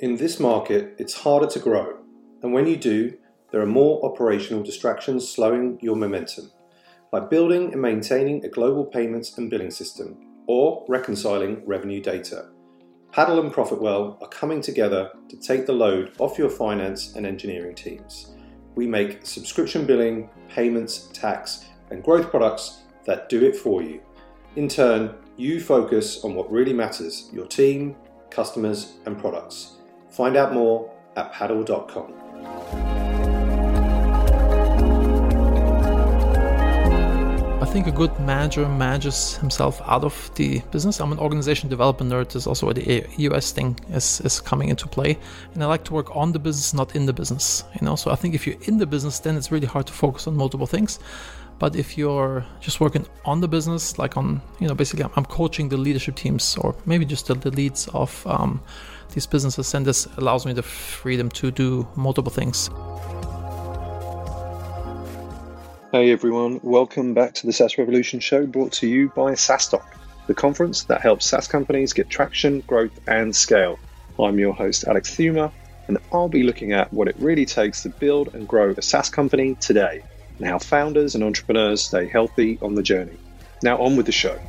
In this market, it's harder to grow, and when you do, there are more operational distractions slowing your momentum, like building and maintaining a global payments and billing system, or reconciling revenue data. Paddle and Profitwell are coming together to take the load off your finance and engineering teams. We make subscription billing, payments, tax, and growth products that do it for you. In turn, you focus on what really matters your team, customers, and products. Find out more at paddle.com. I think a good manager manages himself out of the business. I'm an organization development nerd. Is also where the EOS thing is, is coming into play. And I like to work on the business, not in the business. You know, so I think if you're in the business, then it's really hard to focus on multiple things. But if you're just working on the business, like on, you know, basically I'm, coaching the leadership teams or maybe just the, leads of um, these businesses, and this allows me the freedom to do multiple things. Hey everyone, welcome back to the SaaS Revolution show brought to you by SaaStock, the conference that helps SaaS companies get traction, growth, and scale. I'm your host, Alex Theuma, and I'll be looking at what it really takes to build and grow a SaaS company today and how founders and entrepreneurs stay healthy on the journey. Now, on with the show.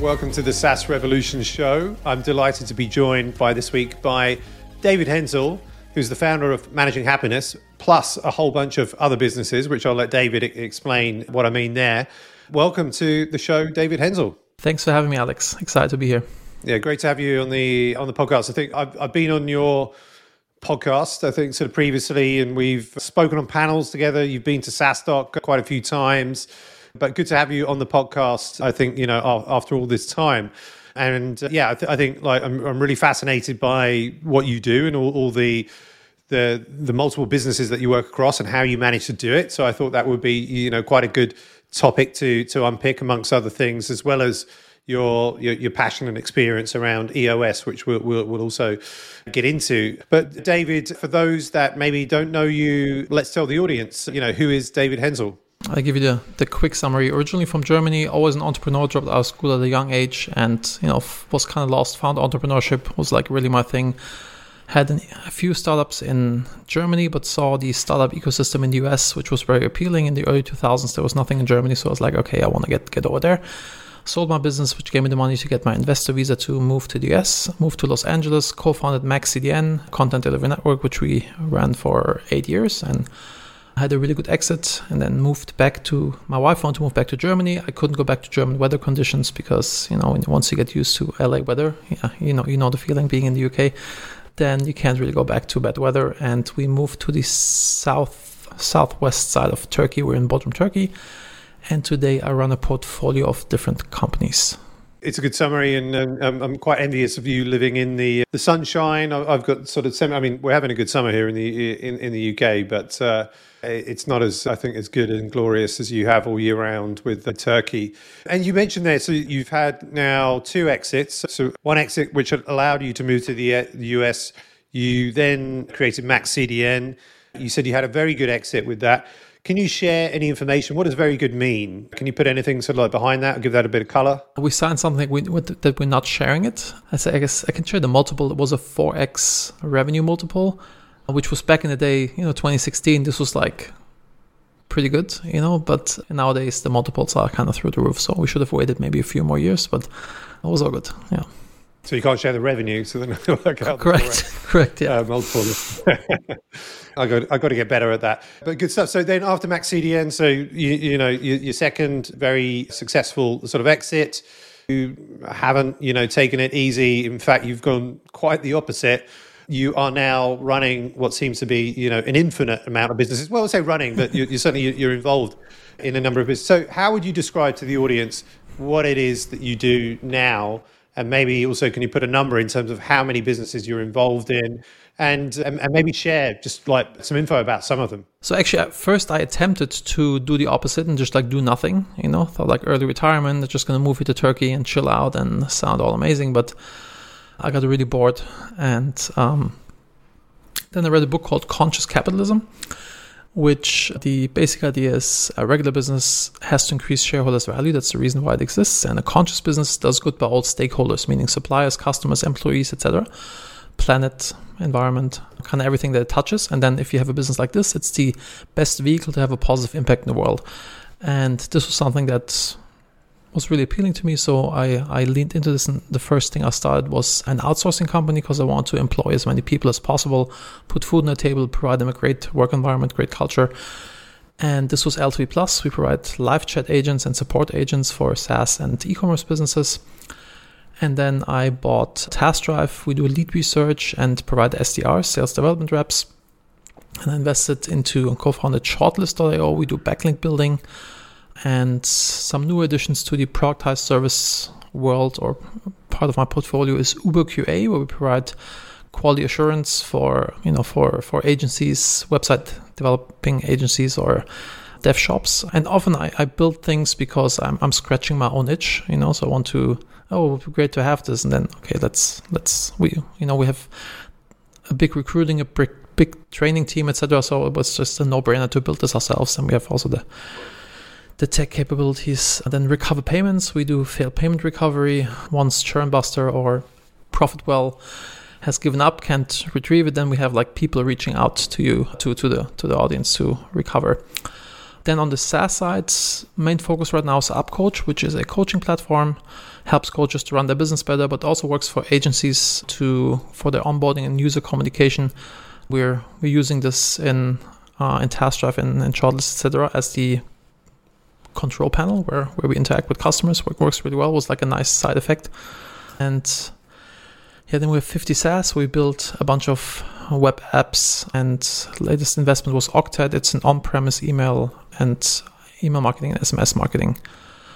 Welcome to the SaaS Revolution show. I'm delighted to be joined by this week by David Henzel, who's the founder of Managing Happiness, plus a whole bunch of other businesses, which I'll let David explain what I mean there. Welcome to the show, David Henzel. Thanks for having me, Alex. Excited to be here. Yeah, great to have you on the on the podcast. I think I've I've been on your podcast, I think sort of previously, and we've spoken on panels together. You've been to SaaStock quite a few times, but good to have you on the podcast. I think you know after all this time, and uh, yeah, I, th- I, think like I'm I'm really fascinated by what you do and all, all the the the multiple businesses that you work across and how you manage to do it. So I thought that would be you know quite a good topic to to unpick amongst other things, as well as your, your, your passion and experience around EOS, which we'll, we'll, we'll also get into. But David, for those that maybe don't know you, let's tell the audience. You know, who is David Henzel? I'll give you the, the quick summary. Originally from Germany, always an entrepreneur, dropped out of school at a young age, and you know was kind of lost. Found entrepreneurship was like really my thing. Had an, a few startups in Germany, but saw the startup ecosystem in the US, which was very appealing. In the early 2000s, there was nothing in Germany, so I was like, okay, I want to get get over there sold my business, which gave me the money to get my investor visa to move to the US, moved to Los Angeles, co-founded MaxCDN, content delivery network, which we ran for eight years and had a really good exit and then moved back to my wife wanted to move back to Germany. I couldn't go back to German weather conditions because, you know, once you get used to LA weather, yeah, you know, you know the feeling being in the UK, then you can't really go back to bad weather. And we moved to the south southwest side of Turkey. We're in Bodrum, Turkey and today I run a portfolio of different companies. It's a good summary, and um, I'm quite envious of you living in the the sunshine. I've got sort of semi. I mean, we're having a good summer here in the in, in the UK, but uh, it's not as I think as good and glorious as you have all year round with the Turkey. And you mentioned there, so you've had now two exits. So one exit which allowed you to move to the, the US. You then created MaxCDN. You said you had a very good exit with that. Can you share any information? What does very good mean? Can you put anything sort of like behind that or give that a bit of color? We signed something we, that we're not sharing it. I, say, I guess I can share the multiple. It was a 4x revenue multiple, uh, which was back in the day, you know, 2016. This was like pretty good, you know, but nowadays the multiples are kind of through the roof. So we should have waited maybe a few more years, but it was all good. Yeah. So you can't share the revenue, so then work out. Correct, correct, yeah. Uh, multiple. I got I got to get better at that. But good stuff. So then after MaxCDN, so you you know your, your second very successful sort of exit. You haven't you know taken it easy. In fact, you've gone quite the opposite. You are now running what seems to be you know an infinite amount of businesses. Well, I say running, but you're, you're certainly you're involved in a number of businesses. So how would you describe to the audience what it is that you do now? And maybe also can you put a number in terms of how many businesses you're involved in? And, and, maybe share just like some info about some of them. So actually at first i attempted to do the opposite and just like do nothing you know? Thought like early retirement just gonna move you to turkey and chill out and sound all amazing but i got really bored and um, then i read a book called conscious capitalism which the basic idea is a regular business has to increase shareholders' value. That's the reason why it exists. And a conscious business does good by all stakeholders, meaning suppliers, customers, employees, etc. Planet, environment, kind of everything that it touches. And then if you have a business like this, it's the best vehicle to have a positive impact in the world. And this was something that was really appealing to me. So I, I leaned into this. And the first thing I started was an outsourcing company because I want to employ as many people as possible, put food on the table, provide them a great work environment, great culture. And this was LTV Plus. We provide live chat agents and support agents for SaaS and e-commerce businesses. And then I bought TaskDrive. We do lead research and provide SDRs, sales development reps. And I invested into and co-founded Shortlist.io. We do backlink building and some new additions to the productized service world or part of my portfolio is Uber QA, where we provide quality assurance for you know for for agencies, website developing agencies or dev shops. And often I, I build things because I'm, I'm scratching my own itch, you know. So I want to oh, it would be great to have this, and then okay, let's let's we you know we have a big recruiting, a big training team, etc. So it was just a no brainer to build this ourselves, and we have also the the tech capabilities. And then recover payments, we do failed payment recovery. Once Churnbuster or Profitwell has given up, can't retrieve it, then we have like people reaching out to you, to, to the to the audience to recover. Then on the SaaS side, main focus right now is UpCoach, which is a coaching platform, helps coaches to run their business better, but also works for agencies to for their onboarding and user communication. We're we're using this in uh, in TaskDrive and, in Shortlist, etc., as the control panel where, where we interact with customers. It works really well. Was like a nice side effect. And yeah, then we have 50 SaaS. We built a bunch of web apps, and latest investment was Octeth. It's an on-premise email and email marketing and SMS marketing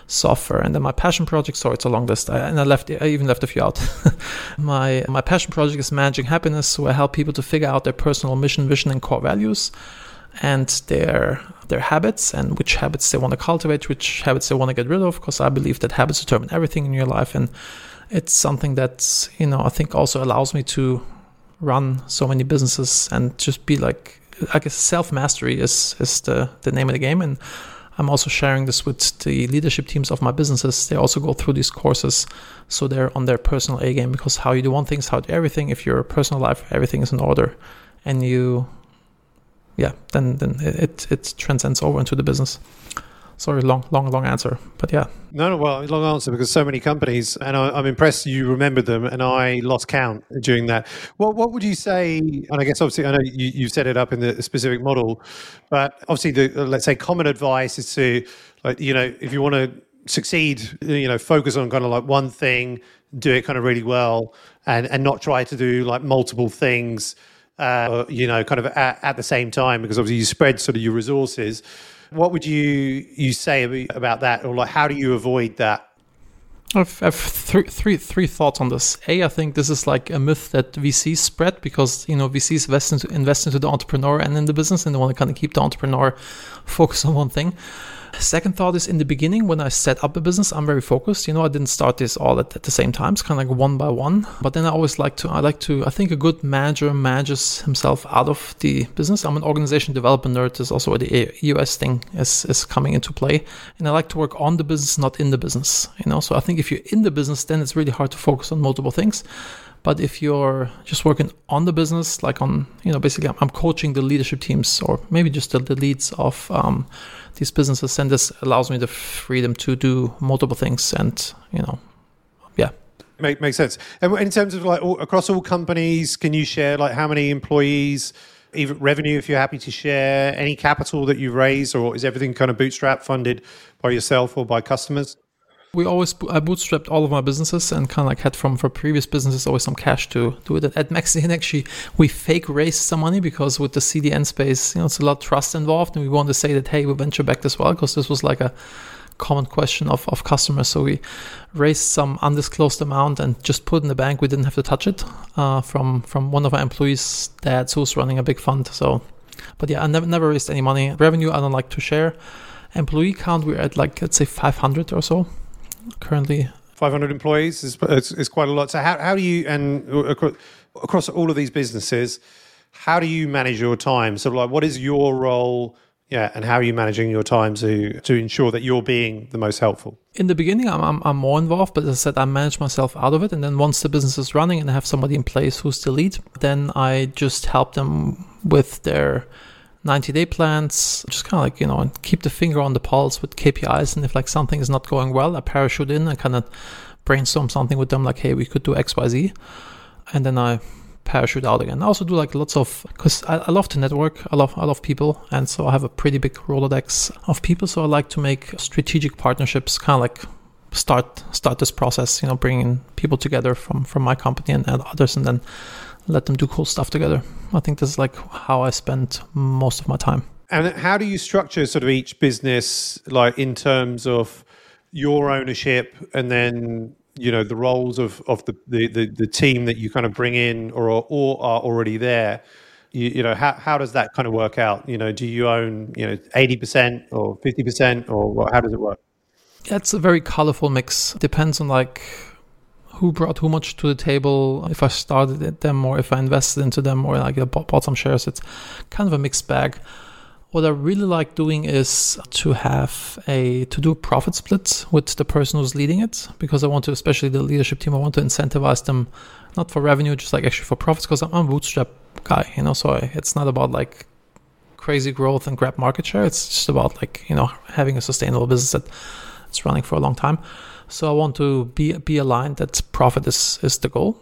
software. And then my passion project, sorry, it's a long list. I, and I left, I even left a few out. my my passion project is managing happiness, so I help people to figure out their personal mission, vision, and core values and their their habits and which habits they want to cultivate, which habits they want to get rid of. Because I believe that habits determine everything in your life, and it's something that you know I think also allows me to run so many businesses and just be like I guess self mastery is is the the name of the game and. I'm also sharing this with the leadership teams of my businesses. They also go through these courses, so they're on their personal A game because how you do one thing is how you do everything. If your personal life, everything is in order, and you yeah, then then it it transcends over into the business. Sorry, long, long, long answer, but yeah. No, no, well, long answer because so many companies, and I, am I'm impressed you remembered them, and I lost count during that. What what would you say? And I guess obviously, I know you you set it up in the specific model, but obviously, the uh, let's say common advice is to like you know if you want to succeed, you know, focus on kind of like one thing, do it kind of really well, and and not try to do like multiple things uh, you know, kind of at, at, the same time, because obviously you spread sort of your resources. What would you you say about that, or like how do you avoid that? I've, I've three, three, three thoughts on this. A, I think this is like a myth that VCs spread because you know VCs invest into, invest into the entrepreneur and in the business, and they want to kind of keep the entrepreneur focused on one thing. Second thought is in the beginning when I set up a business, I'm very focused. You know, I didn't start this all at, at the same time. It's kind of like one by one. But then I always like to, I like to, I think a good manager manages himself out of the business. I'm an organization development nerd. Is also where the EOS thing is, is coming into play. And I like to work on the business, not in the business. You know, so I think if you're in the business, then it's really hard to focus on multiple things. But if you're just working on the business, like on, you know, basically I'm, coaching the leadership teams or maybe just the, the leads of um, these businesses, and this allows me the freedom to do multiple things and, you know, yeah. Make, makes sense. And in terms of like all, across all companies, can you share like how many employees, even revenue if you're happy to share, any capital that you've raised, or is everything kind of bootstrap funded by yourself or by customers? We always I bootstrapped all of my businesses and kind of like had from for previous businesses always some cash to do it. At MaxCDN actually we fake raised some money because with the CDN space, you know, it's a lot of trust involved, and we want to say that hey, we venture backed as well because this was like a common question of, of customers. So we raised some undisclosed amount and just put in the bank. We didn't have to touch it uh, from from one of our employees' dads who's running a big fund. So, but yeah, I never never raised any money. Revenue I don't like to share. Employee count we're at like let's say 500 or so currently 500 employees is, is, is, quite a lot. So how, how do you and across all of these businesses, how do you manage your time? So, like, what is your role? Yeah, and how are you managing your time to to ensure that you're being the most helpful? In the beginning, I'm, I'm, I'm more involved, but as I said, I manage myself out of it. And then once the business is running and I have somebody in place who's the lead, then I just help them with their 90 day plans, just kind of like, you know, and keep the finger on the pulse with KPIs. And if like something is not going well, I parachute in and kind of brainstorm something with them like, hey, we could do XYZ. And then I parachute out again. I also do like lots of because I, I, love to network. I love I love people, and so I have a pretty big rolodex of people. So I like to make strategic partnerships, kind of like start start this process. You know, bringing people together from from my company and, and others, and then let them do cool stuff together. I think this is like how I spend most of my time. And how do you structure sort of each business, like in terms of your ownership, and then you know the roles of of the the, the, the team that you kind of bring in or or are already there? You, you, know how, how does that kind of work out? You know do you own you know 80% or 50% or what, how does it work? It's a very colorful mix. Depends on like who brought who much to the table if i started them or if i invested into them or like bought some shares it's kind of a mixed bag what I really like doing is to have a to do a profit split with the person who's leading it because I want to, especially the leadership team, I want to incentivize them not for revenue, just like actually for profits because I'm a bootstrap guy, you know. So I, it's not about like crazy growth and grab market share. It's just about like you know having a sustainable business that's running for a long time. So I want to be be aligned that profit is is the goal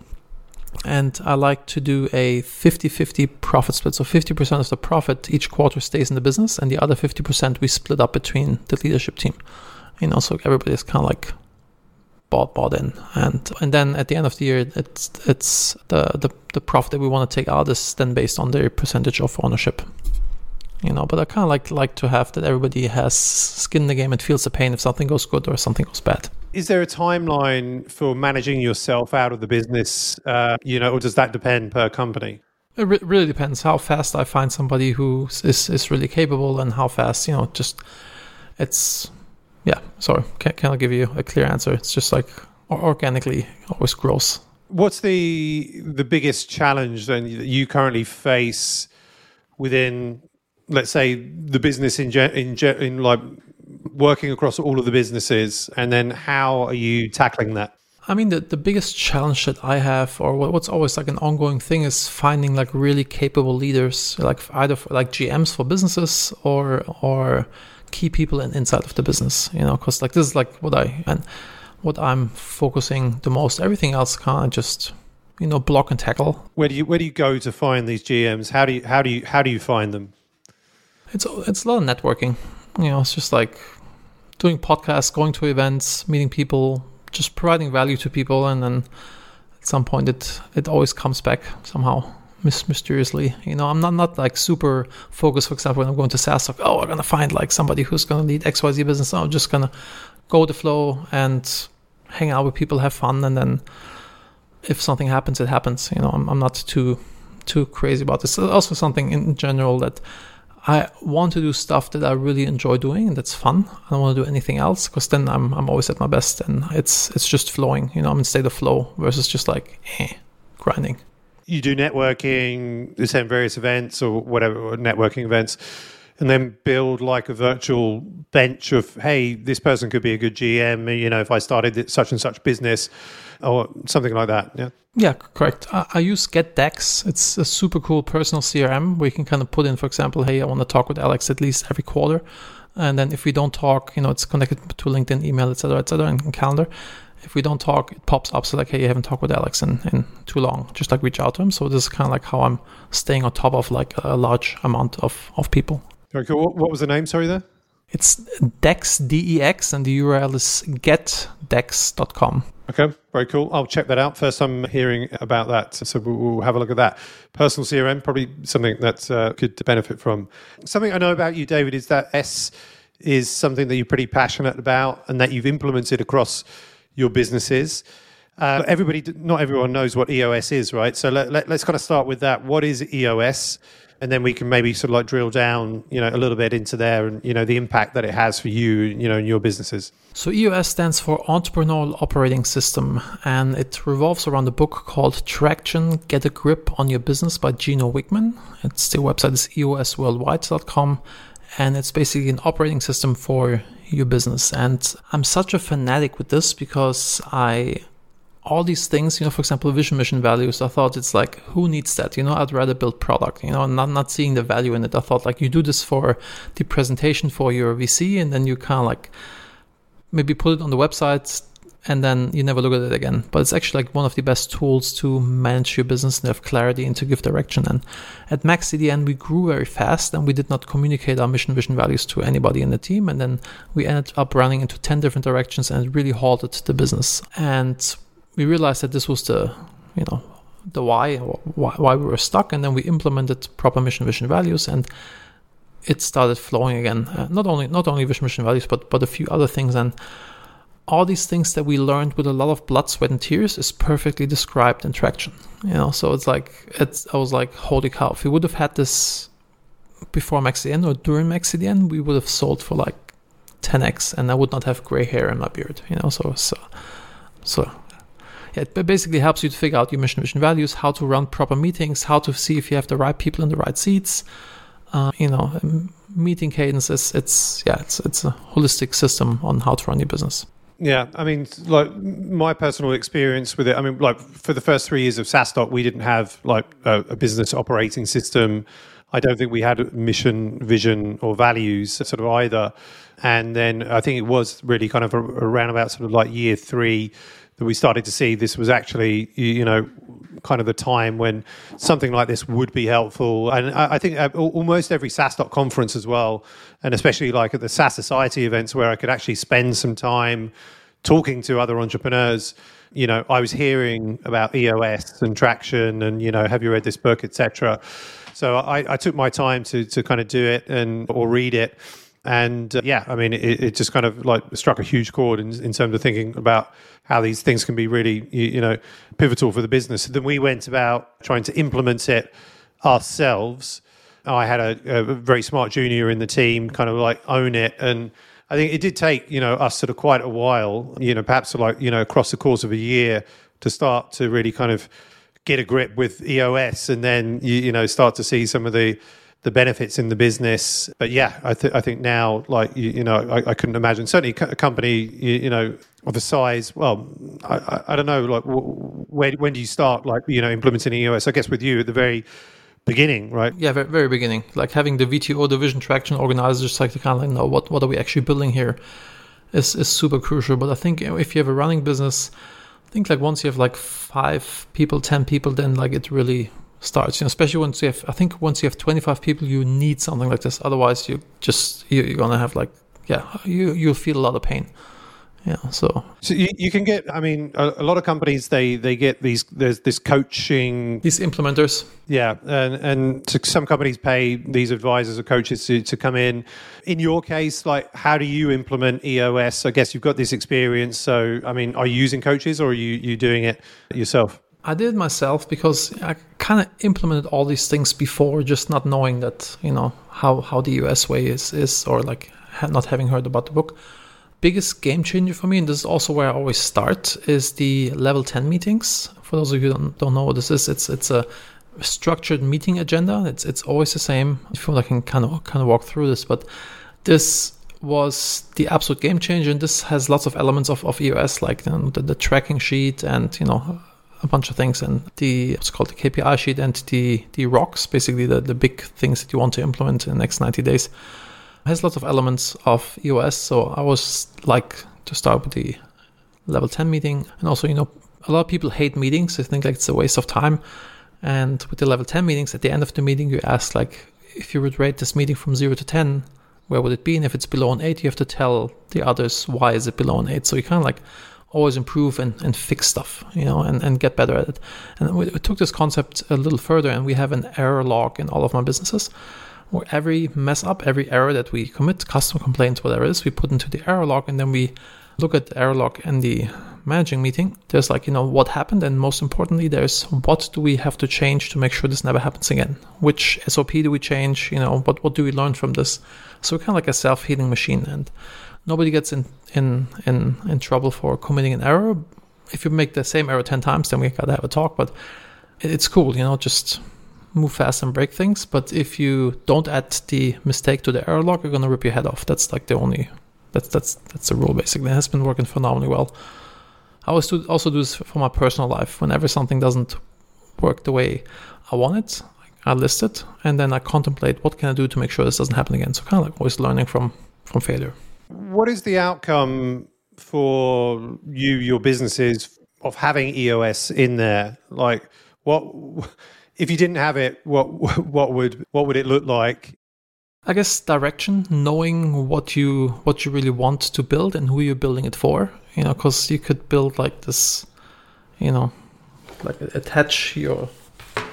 and I like to do a 50 50 profit split. So 50% of the profit each quarter stays in the business, and the other 50% we split up between the leadership team. You know, so everybody's kind of like bought bought in, and and then at the end of the year, it's it's the the, the profit that we want to take out is then based on their percentage of ownership. You know, but I kind of like like to have that everybody has skin in the game and feels the pain if something goes good or something goes bad. Is there a timeline for managing yourself out of the business? Uh, you know, or does that depend per company? It re- really depends how fast I find somebody who is is really capable and how fast you know. Just it's yeah. Sorry, can't can't give you a clear answer. It's just like organically always grows. What's the the biggest challenge then that you currently face within, let's say, the business in in, in like working across all of the businesses, and then how are you tackling that? I mean, the, the biggest challenge that I have, or what's always like an ongoing thing, is finding like really capable leaders, like either for, like GMs for businesses or or key people in, inside of the business. You know, because like this is like what I and what I'm focusing the most. Everything else kind of just you know block and tackle. Where do you where do you go to find these GMs? How do you how do you how do you find them? It's it's a lot of networking. You know, it's just like doing podcasts, going to events, meeting people, just providing value to people, and then at some point it it always comes back somehow mysteriously. You know, I'm not not like super focused. For example, when I'm going to SaaS, like oh, I'm gonna find like somebody who's gonna lead X Y Z business. I'm just gonna go the flow and hang out with people, have fun, and then if something happens, it happens. You know, I'm, I'm not too too crazy about this. Also, something in general that I want to do stuff that I really enjoy doing and that's fun. I don't want to do anything else because then I'm I'm always at my best and it's it's just flowing. You know, I'm in state of flow versus just like eh, grinding. You do networking, you attend various events or whatever or networking events, and then build like a virtual bench of hey, this person could be a good GM. You know, if I started such and such business or something like that. Yeah. Yeah, correct. I, I, use GetDex. It's a super cool personal CRM where you can kind of put in, for example, hey, I want to talk with Alex at least every quarter. And then if we don't talk, you know, it's connected to LinkedIn, email, etc., etc., and calendar. If we don't talk, it pops up. So like, hey, you haven't talked with Alex in, in too long. Just like reach out to him. So this is kind of like how I'm staying on top of like a large amount of, of people. Very cool. What, what was the name? Sorry, there. It's Dex, D E X, and the URL is getdex.com. Okay, very cool. I'll check that out. First I'm hearing about that, so we'll have a look at that. Personal CRM, probably something that uh, could benefit from. Something I know about you, David, is that EOS is something that you're pretty passionate about and that you've implemented across your businesses. Uh, everybody, not everyone knows what EOS is, right? So let, let, let's kind of start with that. What is EOS? And then we can maybe sort of like drill down, you know, a little bit into there and you know the impact that it has for you, you know, in your businesses. So EOS stands for Entrepreneurial Operating System, and it revolves around a book called Traction: Get a Grip on Your Business by Gino Wickman. Its the website is eosworldwide.com, and it's basically an operating system for your business. And I'm such a fanatic with this because I all these things, you know, for example, vision, mission, values, I thought it's like, who needs that? You know, I'd rather build product, you know, not, not seeing the value in it. I thought like you do this for the presentation for your VC and then you kind of like maybe put it on the website and then you never look at it again. But it's actually like one of the best tools to manage your business and have clarity and to give direction. And at MaxCDN, we grew very fast and we did not communicate our mission, vision, values to anybody in the team. And then we ended up running into 10 different directions and it really halted the business. And we realized that this was the, you know, the why, why, why we were stuck, and then we implemented proper mission, vision, values, and it started flowing again. Uh, not only not only vision, mission, values, but but a few other things, and all these things that we learned with a lot of blood, sweat, and tears is perfectly described in traction. You know, so it's like it's. I was like, holy cow! If we would have had this before MaxCDN or during MaxCDN, we would have sold for like 10x, and I would not have gray hair in my beard. You know, so so so it basically helps you to figure out your mission, vision, values, how to run proper meetings, how to see if you have the right people in the right seats. Uh, you know, um, meeting cadence is it's yeah, it's it's a holistic system on how to run your business. Yeah, I mean, like my personal experience with it. I mean, like for the first three years of SaaStock, we didn't have like a, a business operating system. I don't think we had mission, vision, or values sort of either. And then I think it was really kind of around about sort of like year three that we started to see this was actually, you know, kind of the time when something like this would be helpful. And I, think uh, almost every SaaStock conference as well, and especially like at the SaaS Society events where I could actually spend some time talking to other entrepreneurs. You know, I was hearing about EOS and traction, and you know, have you read this book, etc. So I, I took my time to to kind of do it and or read it and uh, yeah, I mean, it, it, just kind of like struck a huge chord in, in terms of thinking about how these things can be really, you, you know, pivotal for the business. then we went about trying to implement it ourselves. I had a, a very smart junior in the team, kind of like own it and. I think it did take, you know, us sort of quite a while, you know, perhaps like, you know, across the course of a year to start to really kind of get a grip with EOS and then, you, you know, start to see some of the, the benefits in the business. But yeah, I, th- I think now, like you, you know, I, I, couldn't imagine certainly a company, you, you know, of a size. Well, I, I don't know, like when when do you start, like you know, implementing EOS? I guess with you at the very beginning, right? Yeah, very, very beginning. Like having the VTO division traction organizers, like to kind of like know what what are we actually building here, is is super crucial. But I think if you have a running business. I think like once you have like five people, ten people, then like it really starts. You know, especially once you have, I think once you have 25 people, you need something like this. Otherwise, you just you, you're gonna have like, yeah, you you'll feel a lot of pain. Yeah, so so you, you can get. I mean, a, a, lot of companies they they get these. There's this coaching. These implementers. Yeah, and and some companies pay these advisors or coaches to to come in. In your case, like, how do you implement EOS? I guess you've got this experience. So, I mean, are you using coaches or are you you doing it yourself? I did it myself because I kind of implemented all these things before, just not knowing that you know how how the EOS way is is or like not having heard about the book. Biggest game changer for me, and this is also where I always start, is the level ten meetings. For those of you who don't, don't know what this is, it's it's a structured meeting agenda. It's it's always the same. You want, I can kind of kind of walk through this, but this was the absolute game changer, and this has lots of elements of, of EOS, like you know, the, the tracking sheet and you know a bunch of things and the what's called the KPI sheet and the the rocks, basically the, the big things that you want to implement in the next 90 days. has lots of elements of EOS. So I was like to start with the level 10 meeting. And also, you know, a lot of people hate meetings. They think like it's a waste of time. And with the level 10 meetings, at the end of the meeting, you ask like, if you would rate this meeting from zero to 10, where would it be? And if it's below an eight, you have to tell the others why is it below an eight. So you kind of like always improve and, and fix stuff, you know, and, and get better at it. And we, we took this concept a little further and we have an error log in all of my businesses where every mess up, every error that we commit, customer complaints, whatever it is, we put into the error log and then we look at the error log and the managing meeting, there's like, you know, what happened. And most importantly, there's what do we have to change to make sure this never happens again? Which SOP do we change? You know, what, what do we learn from this? So we're kind of like a self healing machine. And nobody gets in, in, in, in trouble for committing an error. If you make the same error 10 times, then we got to have a talk. But it's cool, you know, just move fast and break things. But if you don't add the mistake to the error log, you're to rip your head off. That's like the only that's that's that's the rule basically. It has been working phenomenally well. I always do, also do this for my personal life. Whenever something doesn't work the way I want it, I list it and then I contemplate what can I do to make sure this doesn't happen again. So kind of like always learning from from failure. What is the outcome for you, your businesses, of having EOS in there? Like, what if you didn't have it? What what would what would it look like? I guess direction, knowing what you what you really want to build and who you're building it for. You know, because you could build like this, you know, like attach your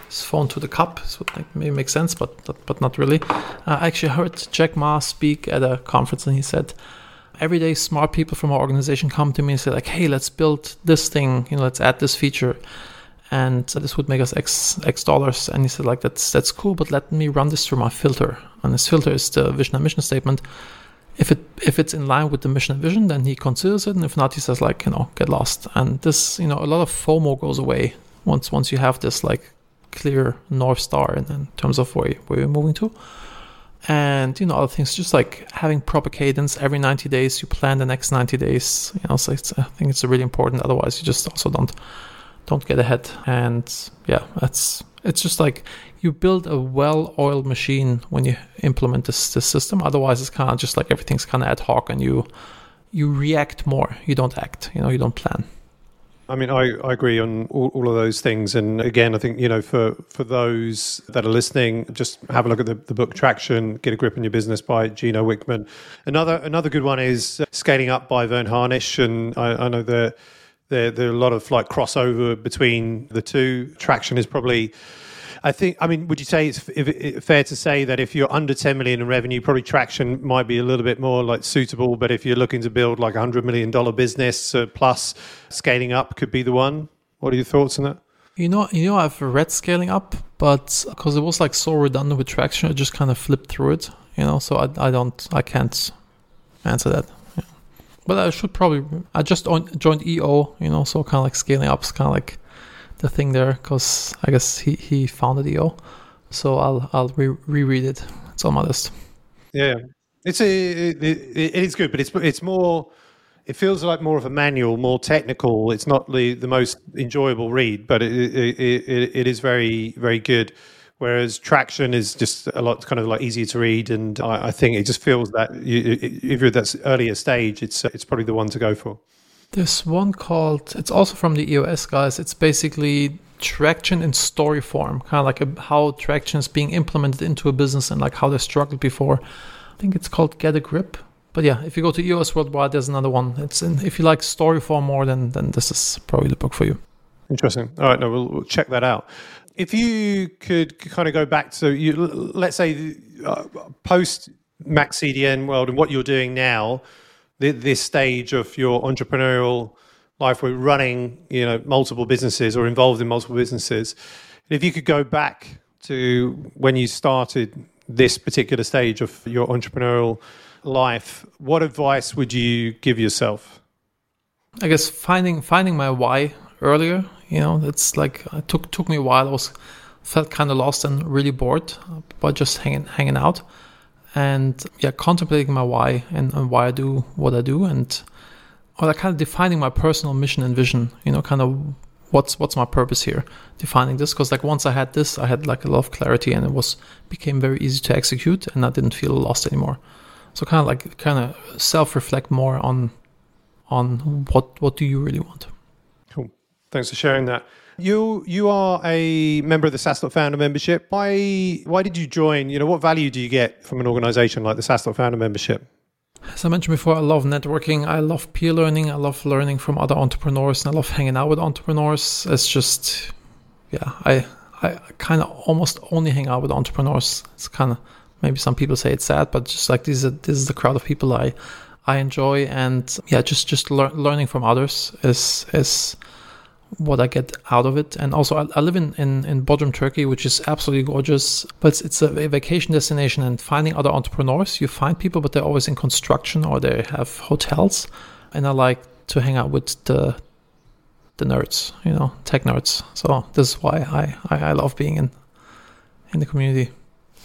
phone to the cup. So it may make sense, but but not really. Uh, I actually heard Jack Ma speak at a conference, and he said, every day smart people from our organization come to me and say like, hey, let's build this thing. You know, let's add this feature and this would make us X X dollars. And he said like that's that's cool, but let me run this through my filter. And this filter is the vision and mission statement. If it if it's in line with the mission and vision, then he considers it, and if not, he says like you know get lost. And this you know a lot of FOMO goes away once once you have this like clear north star in, in terms of where where you're moving to. And you know other things, just like having proper cadence every 90 days. You plan the next 90 days. You know, so I think it's really important. Otherwise, you just also don't don't get ahead. And yeah, that's it's just like you build a well-oiled machine when you implement this this system. Otherwise, it's kind of just like everything's kind of ad hoc, and you you react more. You don't act. You know, you don't plan. I mean, I, I agree on all, all of those things. And again, I think, you know, for, for those that are listening, just have a look at the, the book Traction, Get a Grip on Your Business by Gino Wickman. Another another good one is uh, Scaling Up by Verne Harnish. And I, I know that there, there are a lot of like crossover between the two. Traction is probably, I think. I mean, would you say it's fair to say that if you're under 10 million in revenue, probably Traction might be a little bit more like suitable. But if you're looking to build like a hundred million dollar business uh, plus, scaling up could be the one. What are your thoughts on that? You know, you know, I've read scaling up, but because it was like so redundant with traction, I just kind of flipped through it. You know, so I, I don't, I can't answer that but I should probably I just joined EO, you know, so kind of like scaling up is kind of like the thing there because I guess he he founded EO, so I'll I'll re- reread it. It's on my list. Yeah, it's a it, it, it is good, but it's it's more. It feels like more of a manual, more technical. It's not the, the most enjoyable read, but it, it, it, it is very very good. Whereas traction is just a lot kind of like easier to read, and I, I think it just feels that you, if you're at that earlier stage, it's it's probably the one to go for. There's one called. It's also from the EOS guys. It's basically traction in story form, kind of like a, how traction is being implemented into a business and like how they struggled before. I think it's called Get a Grip. But yeah, if you go to EOS Worldwide, there's another one. It's in, if you like story form more, then then this is probably the book for you. Interesting. All right, no, we'll, we'll check that out if you could kind of go back to you, let's say uh, post MaxCDN world and what you're doing now, this stage of your entrepreneurial life, we're running, you know, multiple businesses or involved in multiple businesses. If you could go back to when you started this particular stage of your entrepreneurial life, what advice would you give yourself? I guess finding finding my why earlier you know, it's like it took took me a while. I was felt kind of lost and really bored by just hanging hanging out, and yeah, contemplating my why and, and why I do what I do, and or like kind of defining my personal mission and vision. You know, kind of what's what's my purpose here defining this because like once i had this i had like a lot of clarity and it was became very easy to execute and i didn't feel lost anymore so kind of like kind of self reflect more on on what what do you really want Thanks for sharing that. You you are a member of the SaaStock Founder membership. Why why did you join? You know, what value do you get from an organization like the SaaStock Founder membership? As I mentioned before, I love networking. I love peer learning. I love learning from other entrepreneurs, and I love hanging out with entrepreneurs. It's just, yeah, I I kind of almost only hang out with entrepreneurs. It's kind of maybe some people say it's sad, but just like this is a, this is the crowd of people I I enjoy, and yeah, just just lear- learning from others is is what I get out of it. And also, I, I live in, in in Bodrum, Turkey, which is absolutely gorgeous. But it's, it's a vacation destination, and finding other entrepreneurs, you find people, but they're always in construction or they have hotels. And I like to hang out with the the nerds, you know, tech nerds. So this is why I, I, I love being in in the community.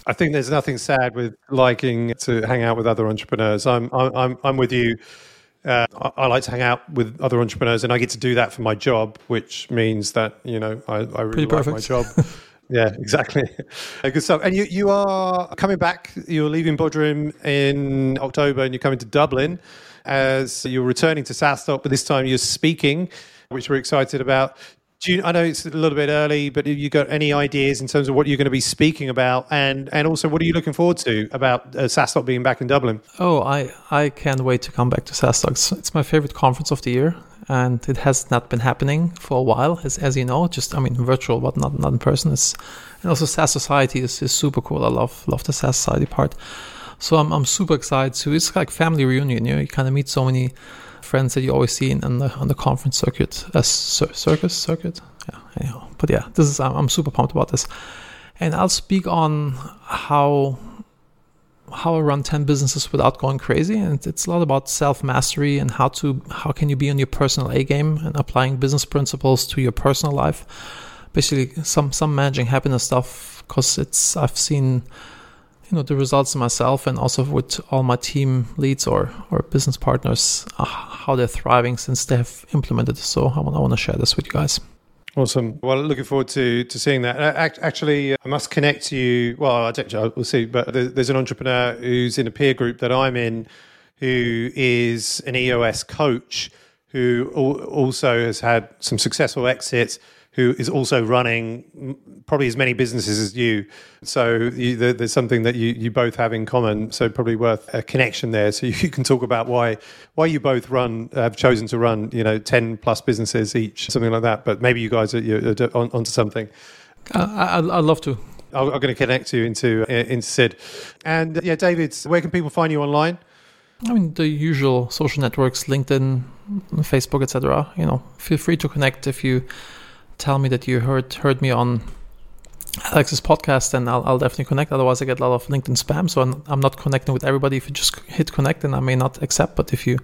I think there's nothing sad with liking to hang out with other entrepreneurs. I'm I'm I'm with you. Uh, I, I, like to hang out with other entrepreneurs, and I get to do that for my job, which means that you know I, I really like my job. yeah, exactly. Good stuff. And you you are coming back. You're leaving Bodrum in October, and you're coming to Dublin as you're returning to SaaStock, but this time you're speaking, which we're excited about. You, I know it's a little bit early, but have you got any ideas in terms of what you're going to be speaking about, and and also what are you looking forward to about uh, SaaStock being back in Dublin? Oh, I I can't wait to come back to SaaStock. It's, it's my favorite conference of the year, and it has not been happening for a while, as as you know. Just I mean, virtual, but not not in person. It's, and also SaaS Society is, is super cool. I love love the SaaS Society part. So I'm I'm super excited. So it's like family reunion. You know, you kind of meet so many friends that you always see on the on the conference circuit, uh, circus circuit. Yeah, anyhow. But yeah, this is I'm, I'm super pumped about this, and I'll speak on how how I run 10 businesses without going crazy and it's a lot about self mastery and how to how can you be on your personal A game and applying business principles to your personal life basically some some managing happiness stuff because it's I've seen you know the results myself and also with all my team leads or or business partners uh, how they're thriving since they have implemented. So I want I want to share this with you guys. Awesome. Well, looking forward to to seeing that. Actually, I must connect to you. Well, I don't. We'll see. But there's an entrepreneur who's in a peer group that I'm in, who is an EOS coach, who also has had some successful exits who is also running probably as many businesses as you. So you, there's something that you, you both have in common. So probably worth a connection there. So you can talk about why why you both run have chosen to run you know ten plus businesses each, something like that. But maybe you guys are, you're on, onto something. Uh, I, I'd love to. I'm going to connect you into into Sid. And yeah, David, where can people find you online? I mean the usual social networks, LinkedIn, Facebook, etc. You know, feel free to connect if you tell me that you heard heard me on Alex's podcast, and I'll, I'll definitely connect. Otherwise, I get a lot of LinkedIn spam. So I'm, I'm not connecting with everybody. If you just hit connect, then I may not accept. But if you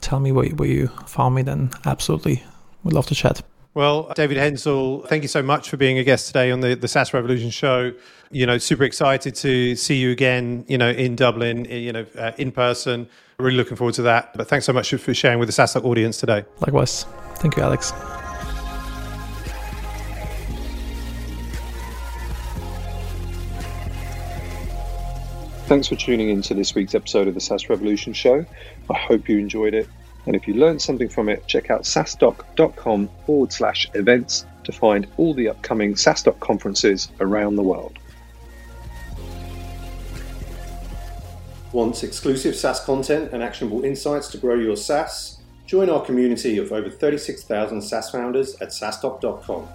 tell me where, where you found me, then absolutely, we'd love to chat. Well, David Henzel, thank you so much for being a guest today on the, the SaaS Revolution show. You know, super excited to see you again, you know, in Dublin, you know, uh, in person. Really looking forward to that. But thanks so much for sharing with the SaaS audience today. Likewise. Thank you, Alex. Thanks for tuning in to this week's episode of the SaaS Revolution Show. I hope you enjoyed it. And if you learned something from it, check out saastock.com forward slash events to find all the upcoming SaaStock conferences around the world. Want exclusive SaaS content and actionable insights to grow your SaaS? Join our community of over 36,000 SaaS founders at saastock.com.